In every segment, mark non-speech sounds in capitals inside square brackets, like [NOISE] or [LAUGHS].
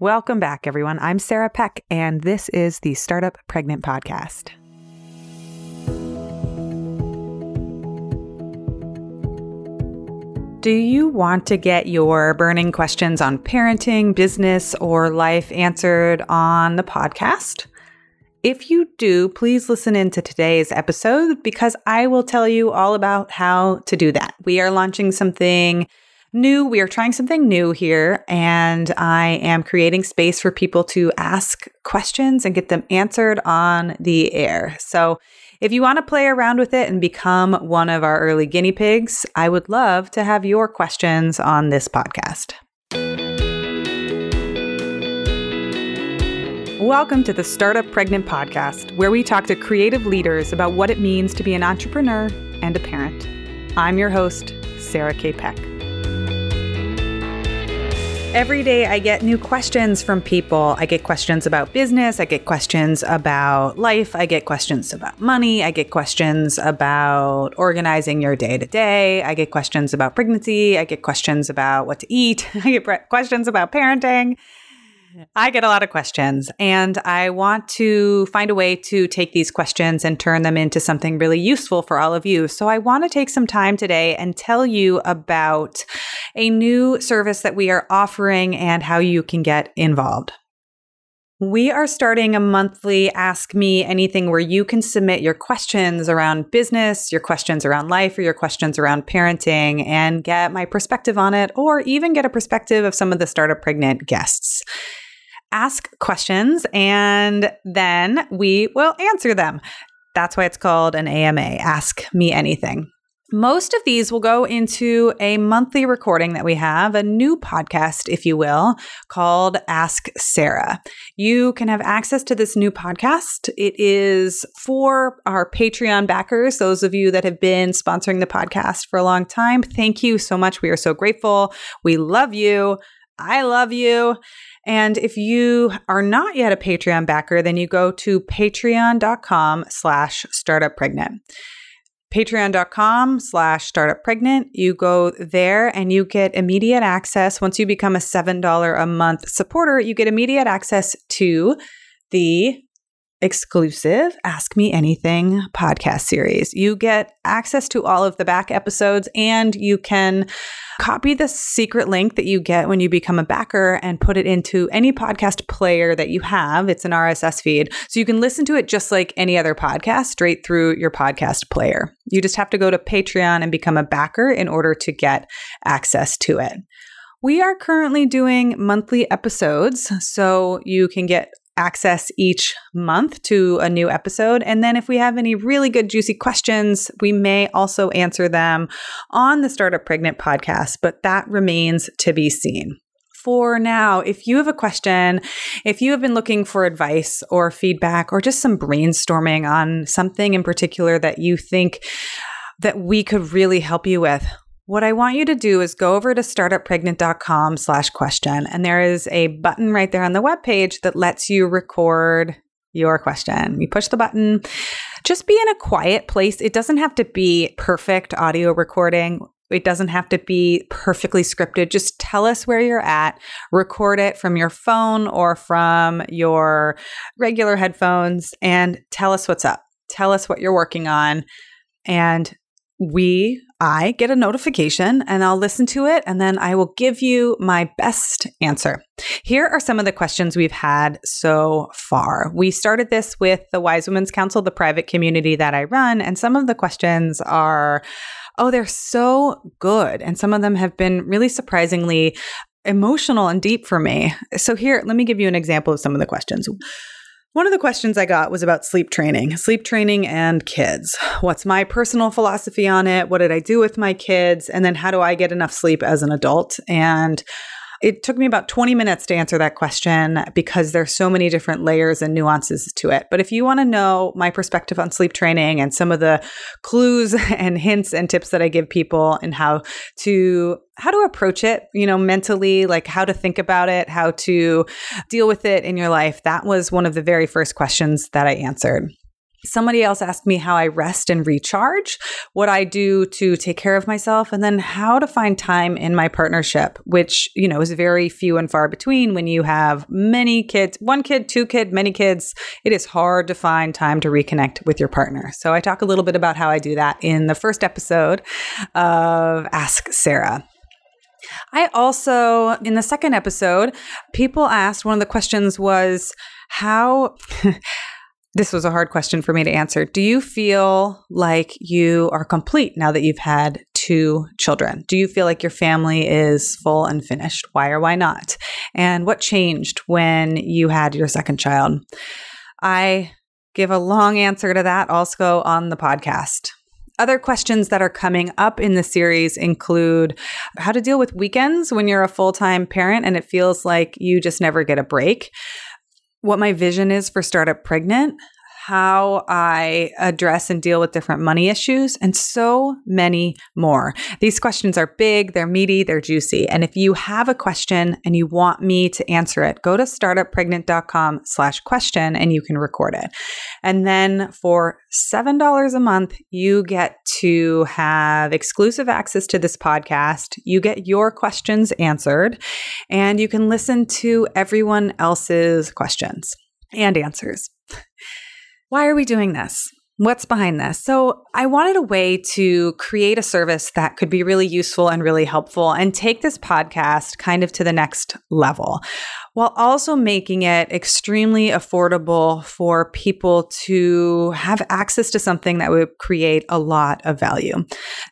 Welcome back, everyone. I'm Sarah Peck, and this is the Startup Pregnant Podcast. Do you want to get your burning questions on parenting, business, or life answered on the podcast? If you do, please listen into today's episode because I will tell you all about how to do that. We are launching something new. We are trying something new here, and I am creating space for people to ask questions and get them answered on the air. So, if you want to play around with it and become one of our early guinea pigs, I would love to have your questions on this podcast. Welcome to the Startup Pregnant Podcast, where we talk to creative leaders about what it means to be an entrepreneur and a parent. I'm your host, Sarah K. Peck. Every day, I get new questions from people. I get questions about business. I get questions about life. I get questions about money. I get questions about organizing your day to day. I get questions about pregnancy. I get questions about what to eat. [LAUGHS] I get questions about parenting. I get a lot of questions, and I want to find a way to take these questions and turn them into something really useful for all of you. So, I want to take some time today and tell you about a new service that we are offering and how you can get involved. We are starting a monthly Ask Me Anything where you can submit your questions around business, your questions around life, or your questions around parenting and get my perspective on it, or even get a perspective of some of the startup pregnant guests ask questions and then we will answer them. That's why it's called an AMA, Ask Me Anything. Most of these will go into a monthly recording that we have, a new podcast, if you will, called Ask Sarah. You can have access to this new podcast. It is for our Patreon backers, those of you that have been sponsoring the podcast for a long time. Thank you so much. We are so grateful. We love you. I love you. And if you are not yet a Patreon backer, then you go to patreon.com slash startuppregnant. Patreon.com slash startup pregnant. You go there and you get immediate access. Once you become a $7 a month supporter, you get immediate access to the exclusive Ask Me Anything podcast series. You get access to all of the back episodes and you can copy the secret link that you get when you become a backer and put it into any podcast player that you have. It's an RSS feed. So you can listen to it just like any other podcast straight through your podcast player. You just have to go to Patreon and become a backer in order to get access to it. We are currently doing monthly episodes, so you can get access each month to a new episode. And then if we have any really good, juicy questions, we may also answer them on the Startup Pregnant podcast, but that remains to be seen. For now, if you have a question, if you have been looking for advice or feedback or just some brainstorming on something in particular that you think that we could really help you with, what I want you to do is go over to startuppregnant.com slash question. And there is a button right there on the webpage that lets you record your question. You push the button. Just be in a quiet place. It doesn't have to be perfect audio recording. It doesn't have to be perfectly scripted. Just tell us where you're at, record it from your phone or from your regular headphones, and tell us what's up. Tell us what you're working on. And we, I get a notification and I'll listen to it and then I will give you my best answer. Here are some of the questions we've had so far. We started this with the Wise Women's Council, the private community that I run, and some of the questions are oh, they're so good. And some of them have been really surprisingly emotional and deep for me. So, here, let me give you an example of some of the questions. One of the questions I got was about sleep training, sleep training and kids. What's my personal philosophy on it? What did I do with my kids? And then how do I get enough sleep as an adult? And it took me about 20 minutes to answer that question because there's so many different layers and nuances to it. But if you want to know my perspective on sleep training and some of the clues [LAUGHS] and hints and tips that I give people and how to how to approach it, you know, mentally, like how to think about it, how to deal with it in your life, that was one of the very first questions that I answered. Somebody else asked me how I rest and recharge, what I do to take care of myself, and then how to find time in my partnership, which, you know, is very few and far between when you have many kids, one kid, two kid, many kids. It is hard to find time to reconnect with your partner. So I talk a little bit about how I do that in the first episode of Ask Sarah. I also, in the second episode, people asked one of the questions was how. [LAUGHS] this was a hard question for me to answer. Do you feel like you are complete now that you've had two children? Do you feel like your family is full and finished? Why or why not? And what changed when you had your second child? I give a long answer to that also on the podcast. Other questions that are coming up in the series include how to deal with weekends when you're a full time parent and it feels like you just never get a break. What my vision is for Startup Pregnant, how I address and deal with different money issues, and so many more. These questions are big, they're meaty, they're juicy. And if you have a question and you want me to answer it, go to startuppregnant.com slash question and you can record it. And then for $7 a month, you get to have exclusive access to this podcast. You get your questions answered, and you can listen to everyone else's questions and answers. Why are we doing this? What's behind this? So, I wanted a way to create a service that could be really useful and really helpful and take this podcast kind of to the next level while also making it extremely affordable for people to have access to something that would create a lot of value.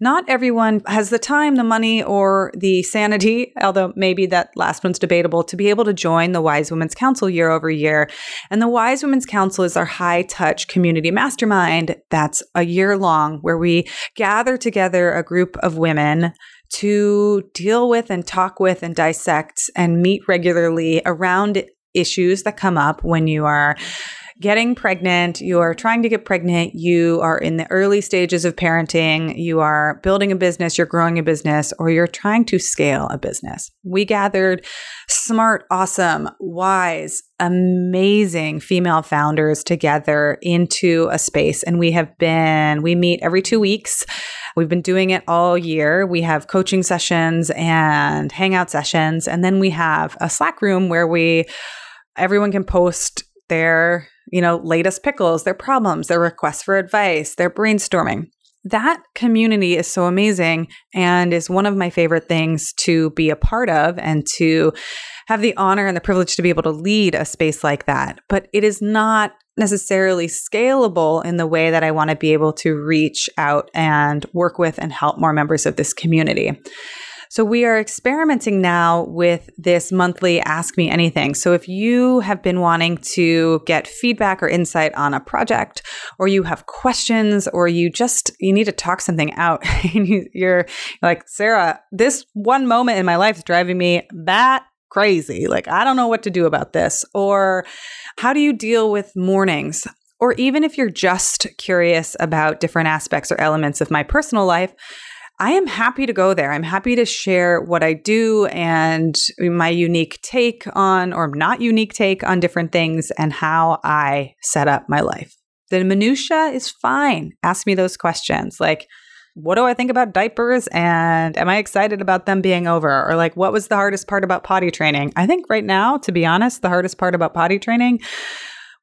Not everyone has the time, the money, or the sanity, although maybe that last one's debatable, to be able to join the Wise Women's Council year over year. And the Wise Women's Council is our high touch community mastermind that's a year long where we gather together a group of women to deal with and talk with and dissect and meet regularly around issues that come up when you are getting pregnant, you are trying to get pregnant, you are in the early stages of parenting, you are building a business, you're growing a business, or you're trying to scale a business. We gathered smart, awesome, wise, amazing female founders together into a space. And we have been, we meet every two weeks. We've been doing it all year. We have coaching sessions and hangout sessions. And then we have a Slack room where we, everyone can post their, you know, latest pickles, their problems, their requests for advice, their brainstorming. That community is so amazing and is one of my favorite things to be a part of and to have the honor and the privilege to be able to lead a space like that. But it is not necessarily scalable in the way that I want to be able to reach out and work with and help more members of this community. So we are experimenting now with this monthly Ask Me Anything. So if you have been wanting to get feedback or insight on a project, or you have questions, or you just you need to talk something out, [LAUGHS] and you, you're like Sarah, this one moment in my life is driving me bat crazy. Like I don't know what to do about this, or how do you deal with mornings? Or even if you're just curious about different aspects or elements of my personal life, I am happy to go there. I'm happy to share what I do and my unique take on, or not unique take on different things and how I set up my life. The minutia is fine. Ask me those questions like, what do I think about diapers? And am I excited about them being over? Or like, what was the hardest part about potty training? I think right now, to be honest, the hardest part about potty training,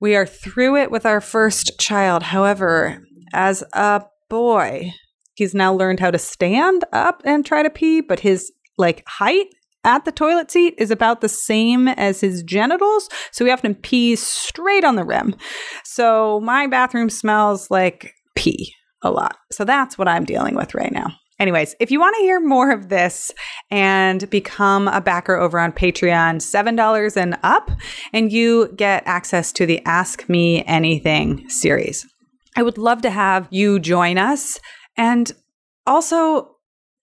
we are through it with our first child. However, as a boy, he's now learned how to stand up and try to pee, but his like height at the toilet seat is about the same as his genitals. So we often pee straight on the rim. So my bathroom smells like pee a lot. So that's what I'm dealing with right now. Anyways, if you want to hear more of this and become a backer over on Patreon, $7 and up, and you get access to the Ask Me Anything series. I would love to have you join us. And also,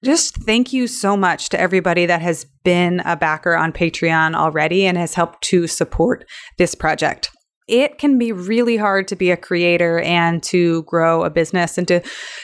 just thank you so much to everybody that has been a backer on Patreon already and has helped to support this project. It can be really hard to be a creator and to grow a business and to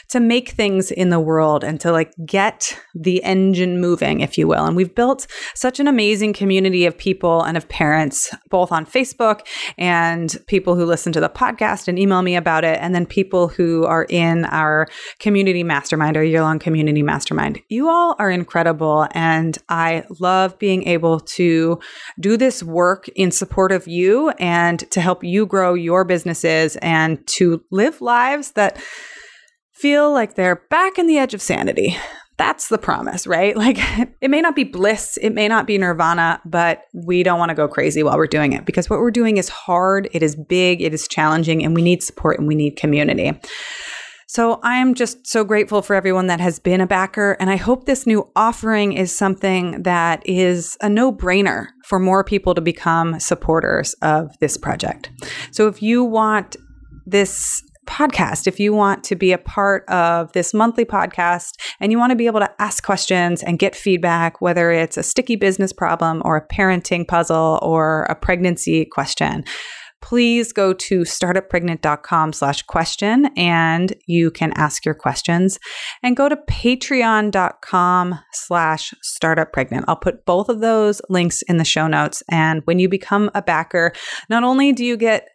to make things in the world and to like get the engine moving if you will. And we've built such an amazing community of people and of parents both on Facebook and people who listen to the podcast and email me about it and then people who are in our community mastermind our year-long community mastermind. You all are incredible and I love being able to do this work in support of you and to help help you grow your businesses and to live lives that feel like they're back in the edge of sanity. That's the promise, right? [LAUGHS] Like it may not be bliss, it may not be nirvana, but we don't want to go crazy while we're doing it because what we're doing is hard, it is big, it is challenging, and we need support and we need community. So I am just so grateful for everyone that has been a backer. And I hope this new offering is something that is a no brainer for more people to become supporters of this project. So if you want this podcast, if you want to be a part of this monthly podcast and you want to be able to ask questions and get feedback, whether it's a sticky business problem or a parenting puzzle or a pregnancy question, please go to startuppregnant.com slash question and you can ask your questions and go to patreon.com slash startuppregnant. I'll put both of those links in the show notes. And when you become a backer, not only do you get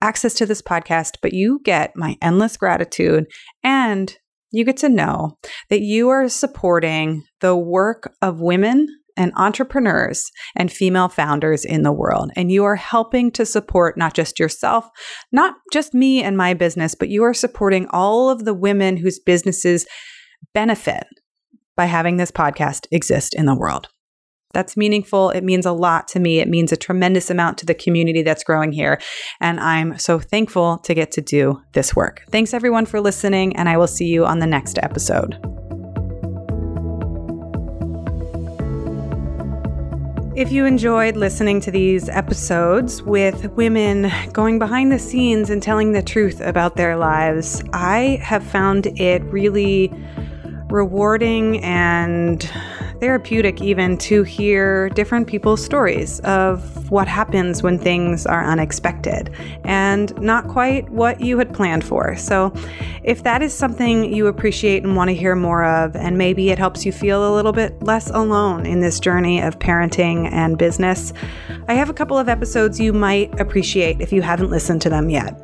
access to this podcast, but you get my endless gratitude and you get to know that you are supporting the work of women and entrepreneurs and female founders in the world. And you are helping to support not just yourself, not just me and my business, but you are supporting all of the women whose businesses benefit by having this podcast exist in the world. That's meaningful. It means a lot to me. It means a tremendous amount to the community that's growing here. And I'm so thankful to get to do this work. Thanks everyone for listening, and I will see you on the next episode. If you enjoyed listening to these episodes with women going behind the scenes and telling the truth about their lives, I have found it really rewarding and therapeutic even to hear different people's stories of what happens when things are unexpected and not quite what you had planned for. So, if that is something you appreciate and want to hear more of, and maybe it helps you feel a little bit less alone in this journey of parenting and business, I have a couple of episodes you might appreciate if you haven't listened to them yet.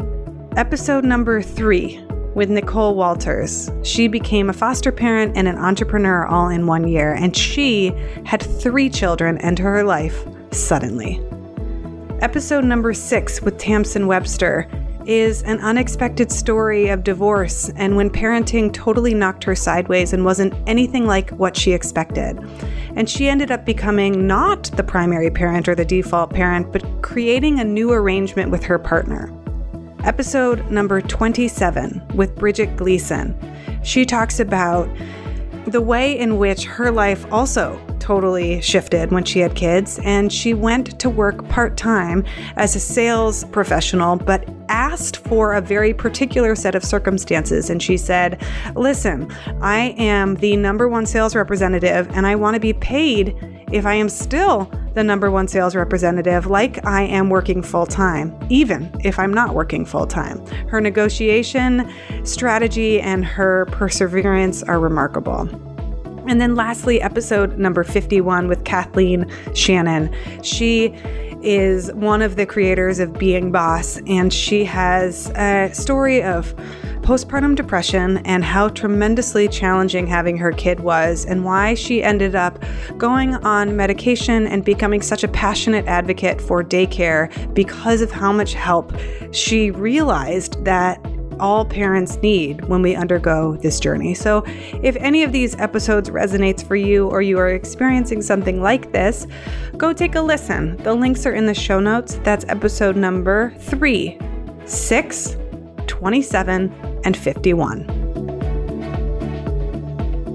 Episode number three with Nicole Walters. She became a foster parent and an entrepreneur all in one year, and she had three children enter her life suddenly. Episode number six with Tamsin Webster is an unexpected story of divorce and when parenting totally knocked her sideways and wasn't anything like what she expected. And she ended up becoming not the primary parent or the default parent, but creating a new arrangement with her partner episode number 27 with Bridget Gleason. She talks about the way in which her life also totally shifted when she had kids, and she went to work part time as a sales professional, but asked for a very particular set of circumstances. And she said, Listen, I am the number one sales representative, and I want to be paid if I am still the number one sales representative like I am working full time, even if I'm not working full time. Her negotiation strategy and her perseverance are remarkable. And then lastly, episode number 51 with Kathleen Shannon. She is one of the creators of Being Boss, and she has a story of postpartum depression and how tremendously challenging having her kid was, and why she ended up going on medication and becoming such a passionate advocate for daycare because of how much help she realized that all parents need when we undergo this journey. So, if any of these episodes resonates for you or you are experiencing something like this, go take a listen. The links are in the show notes. That's episode number 3, 6, 27, and 51.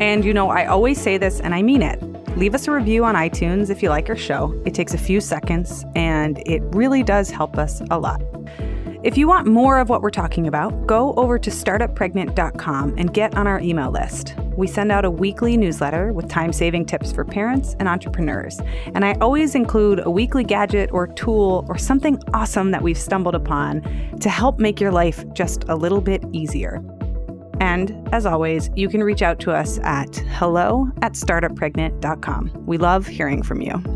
And you know, I always say this and I mean it. Leave us a review on iTunes if you like our show. It takes a few seconds and it really does help us a lot. If you want more of what we're talking about, go over to startuppregnant.com and get on our email list. We send out a weekly newsletter with time saving tips for parents and entrepreneurs. And I always include a weekly gadget or tool or something awesome that we've stumbled upon to help make your life just a little bit easier. And as always, you can reach out to us at hello at startuppregnant.com. We love hearing from you.